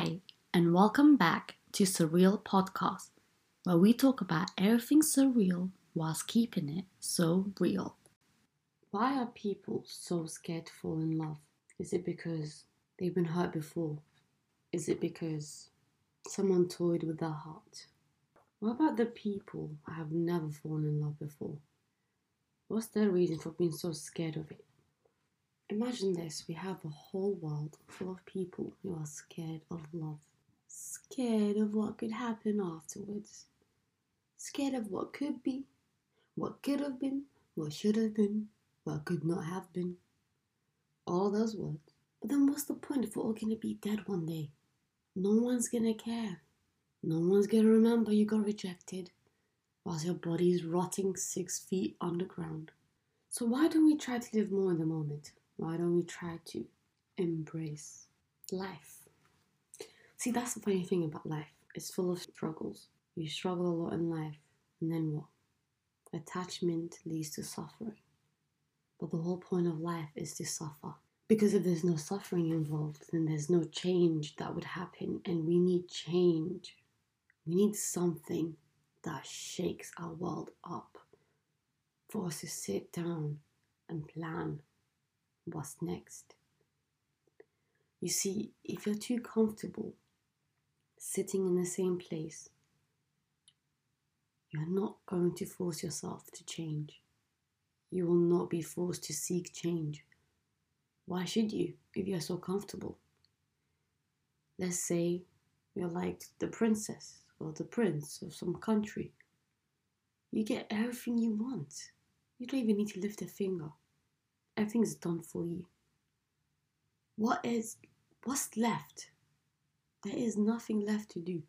Hi, and welcome back to Surreal Podcast, where we talk about everything surreal whilst keeping it so real. Why are people so scared to fall in love? Is it because they've been hurt before? Is it because someone toyed with their heart? What about the people who have never fallen in love before? What's their reason for being so scared of it? Imagine this we have a whole world full of people who are scared of love, scared of what could happen afterwards, scared of what could be, what could have been, what should have been, what could not have been. All those words. But then what's the point if we're all gonna be dead one day? No one's gonna care. No one's gonna remember you got rejected whilst your body is rotting six feet underground. So why don't we try to live more in the moment? Why don't we try to embrace life? See, that's the funny thing about life. It's full of struggles. You struggle a lot in life, and then what? Attachment leads to suffering. But the whole point of life is to suffer. Because if there's no suffering involved, then there's no change that would happen, and we need change. We need something that shakes our world up for us to sit down and plan what's next. You see, if you're too comfortable sitting in the same place, you're not going to force yourself to change. You will not be forced to seek change. Why should you if you're so comfortable? Let's say you're like the princess or the prince of some country. You get everything you want. You don't even need to lift a finger everything's done for you. What is what's left? There is nothing left to do.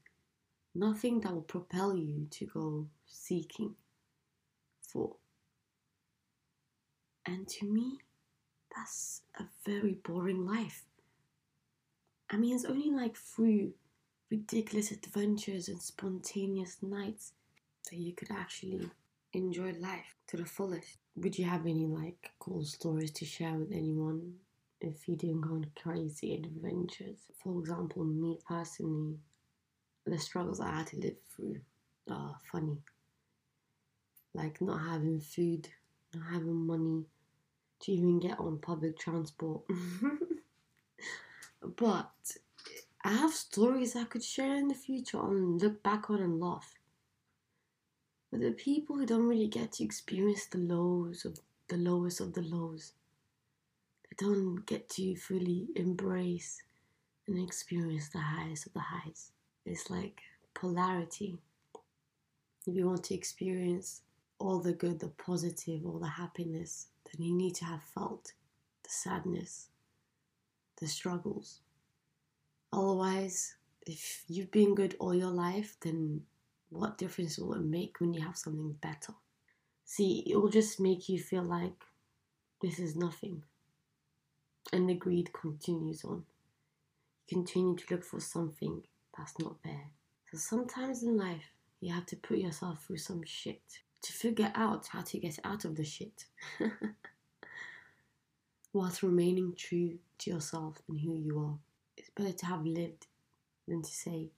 Nothing that will propel you to go seeking for. And to me, that's a very boring life. I mean, it's only like through ridiculous adventures and spontaneous nights that you could actually enjoy life to the fullest. Would you have any like cool stories to share with anyone if you didn't go on crazy adventures? For example, me personally, the struggles I had to live through are funny. Like not having food, not having money to even get on public transport. but I have stories I could share in the future and look back on and laugh. But the people who don't really get to experience the lows of the lowest of the lows, they don't get to fully embrace and experience the highest of the highs. It's like polarity. If you want to experience all the good, the positive, all the happiness, then you need to have felt the sadness, the struggles. Otherwise, if you've been good all your life, then what difference will it make when you have something better? See, it will just make you feel like this is nothing. And the greed continues on. You continue to look for something that's not there. So sometimes in life, you have to put yourself through some shit to figure out how to get out of the shit. Whilst remaining true to yourself and who you are. It's better to have lived than to say,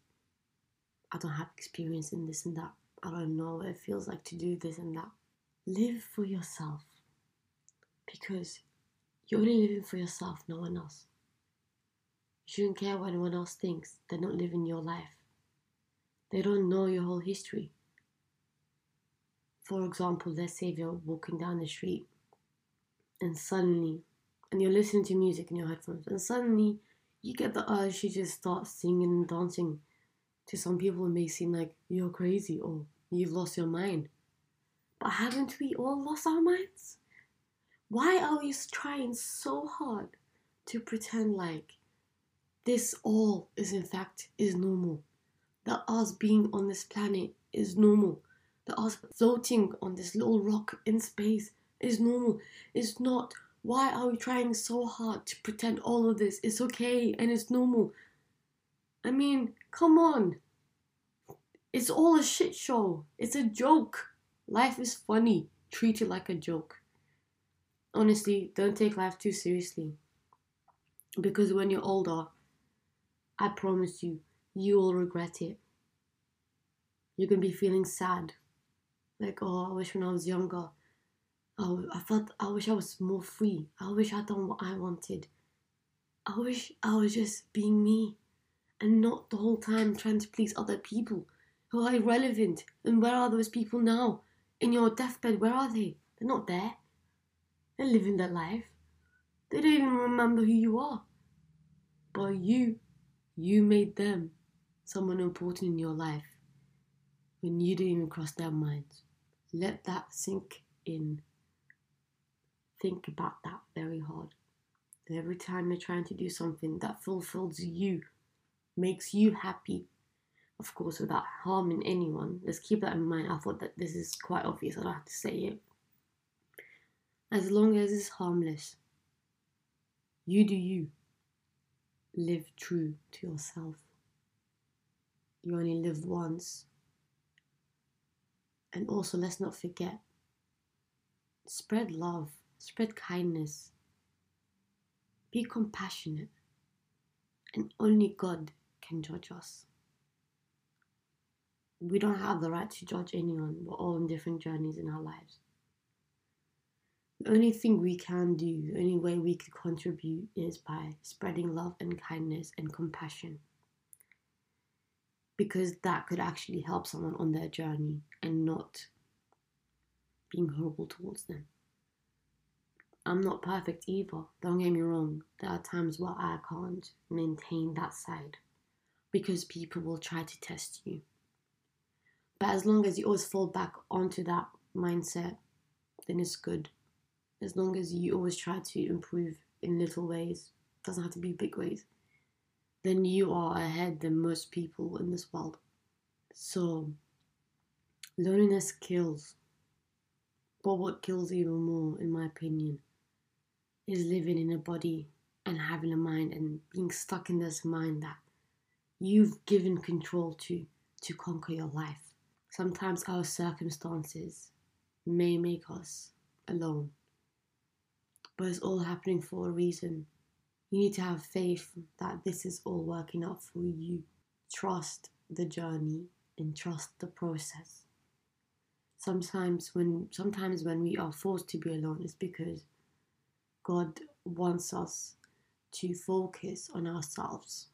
I don't have experience in this and that. I don't know what it feels like to do this and that. Live for yourself because you're only living for yourself, no one else. You shouldn't care what anyone else thinks. They're not living your life. They don't know your whole history. For example, let's say you're walking down the street and suddenly, and you're listening to music in your headphones, and suddenly you get the urge to just start singing and dancing to some people, it may seem like you're crazy or you've lost your mind. But haven't we all lost our minds? Why are we trying so hard to pretend like this all is in fact is normal? That us being on this planet is normal. That us floating on this little rock in space is normal. It's not. Why are we trying so hard to pretend all of this is okay and it's normal? I mean, come on. It's all a shit show. It's a joke. Life is funny. Treat it like a joke. Honestly, don't take life too seriously. Because when you're older, I promise you, you will regret it. You're gonna be feeling sad. Like, oh, I wish when I was younger, oh, I felt, I wish I was more free. I wish I'd done what I wanted. I wish I was just being me and not the whole time trying to please other people who are irrelevant. And where are those people now? In your deathbed, where are they? They're not there. They're living their life. They don't even remember who you are. But you, you made them someone important in your life when you didn't even cross their minds. Let that sink in. Think about that very hard. Every time you're trying to do something that fulfills you, makes you happy, of course, without harming anyone. Let's keep that in mind. I thought that this is quite obvious. I don't have to say it. As long as it's harmless, you do you. Live true to yourself. You only live once. And also, let's not forget spread love, spread kindness, be compassionate, and only God can judge us. We don't have the right to judge anyone. We're all on different journeys in our lives. The only thing we can do, the only way we could contribute is by spreading love and kindness and compassion. Because that could actually help someone on their journey and not being horrible towards them. I'm not perfect either, don't get me wrong. There are times where I can't maintain that side because people will try to test you. But as long as you always fall back onto that mindset, then it's good. As long as you always try to improve in little ways, doesn't have to be big ways, then you are ahead than most people in this world. So, loneliness kills. But what kills even more, in my opinion, is living in a body and having a mind and being stuck in this mind that you've given control to to conquer your life. Sometimes our circumstances may make us alone, but it's all happening for a reason. You need to have faith that this is all working out for you. Trust the journey and trust the process. Sometimes when sometimes when we are forced to be alone it's because God wants us to focus on ourselves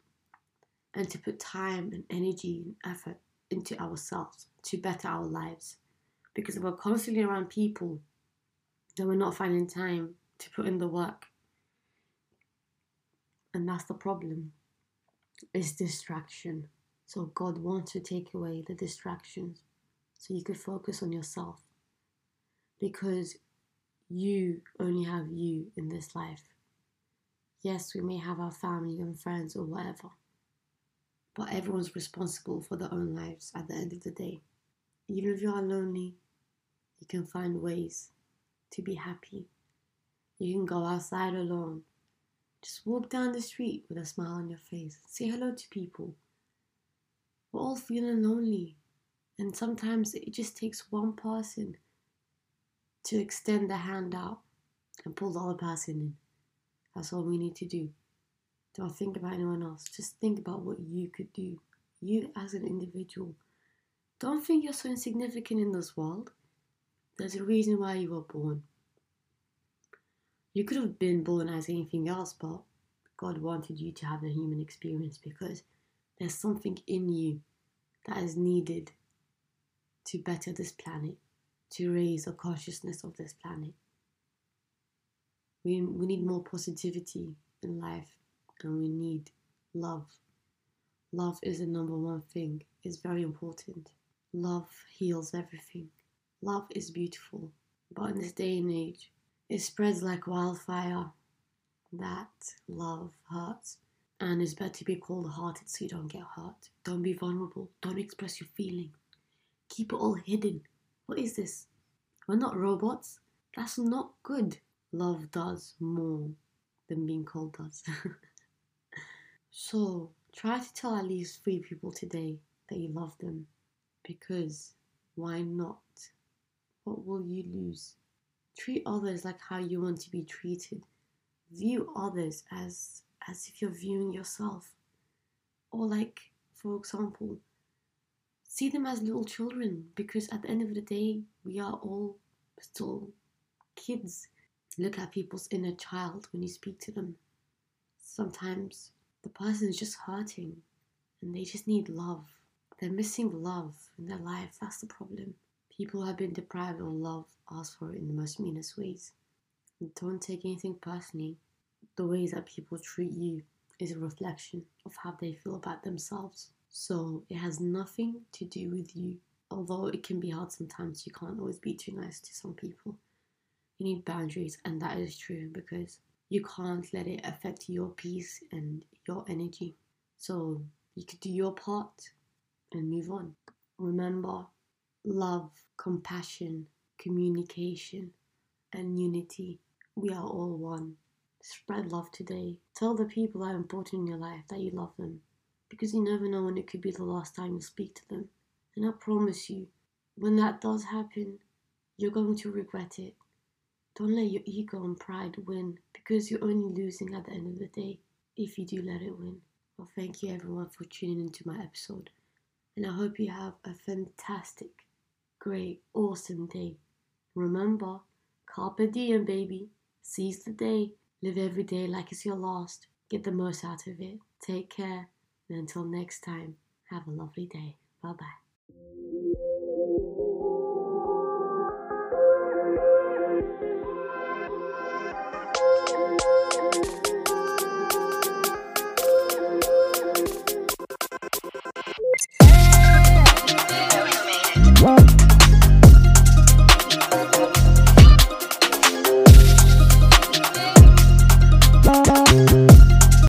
and to put time and energy and effort into ourselves to better our lives. Because if we're constantly around people, then we're not finding time to put in the work. And that's the problem. Is distraction. So God wants to take away the distractions so you could focus on yourself. Because you only have you in this life. Yes, we may have our family and friends or whatever, but everyone's responsible for their own lives at the end of the day. Even if you are lonely, you can find ways to be happy. You can go outside alone. Just walk down the street with a smile on your face. Say hello to people. We're all feeling lonely. And sometimes it just takes one person to extend the hand out and pull the other person in. That's all we need to do. Don't think about anyone else. Just think about what you could do. You as an individual. Don't think you're so insignificant in this world. There's a reason why you were born. You could have been born as anything else, but God wanted you to have the human experience because there's something in you that is needed to better this planet to raise the consciousness of this planet. We, we need more positivity in life and we need love. Love is the number one thing, it's very important. Love heals everything. Love is beautiful, but in this day and age, it spreads like wildfire. That love hurts, and it's better to be cold hearted so you don't get hurt. Don't be vulnerable, don't express your feeling. Keep it all hidden what is this? We're not robots. That's not good. Love does more than being cold does. so try to tell at least three people today that you love them. Because why not? What will you lose? Treat others like how you want to be treated. View others as as if you're viewing yourself. Or, like, for example, see them as little children because at the end of the day, we are all still kids. Look at people's inner child when you speak to them. Sometimes the person is just hurting and they just need love. They're missing love in their life. That's the problem. People have been deprived of love ask for it in the most meanest ways. Don't take anything personally. The ways that people treat you is a reflection of how they feel about themselves. So it has nothing to do with you. Although it can be hard sometimes, you can't always be too nice to some people. You need boundaries, and that is true because you can't let it affect your peace and your energy. So you could do your part and move on. Remember, love, compassion, communication, and unity. We are all one. Spread love today. Tell the people that are important in your life that you love them because you never know when it could be the last time you speak to them. And I promise you, when that does happen, you're going to regret it. Don't let your ego and pride win because you're only losing at the end of the day if you do let it win. Well, thank you everyone for tuning into my episode. And I hope you have a fantastic, great, awesome day. Remember, carpe diem, baby. Seize the day. Live every day like it's your last. Get the most out of it. Take care. And until next time, have a lovely day. Bye bye.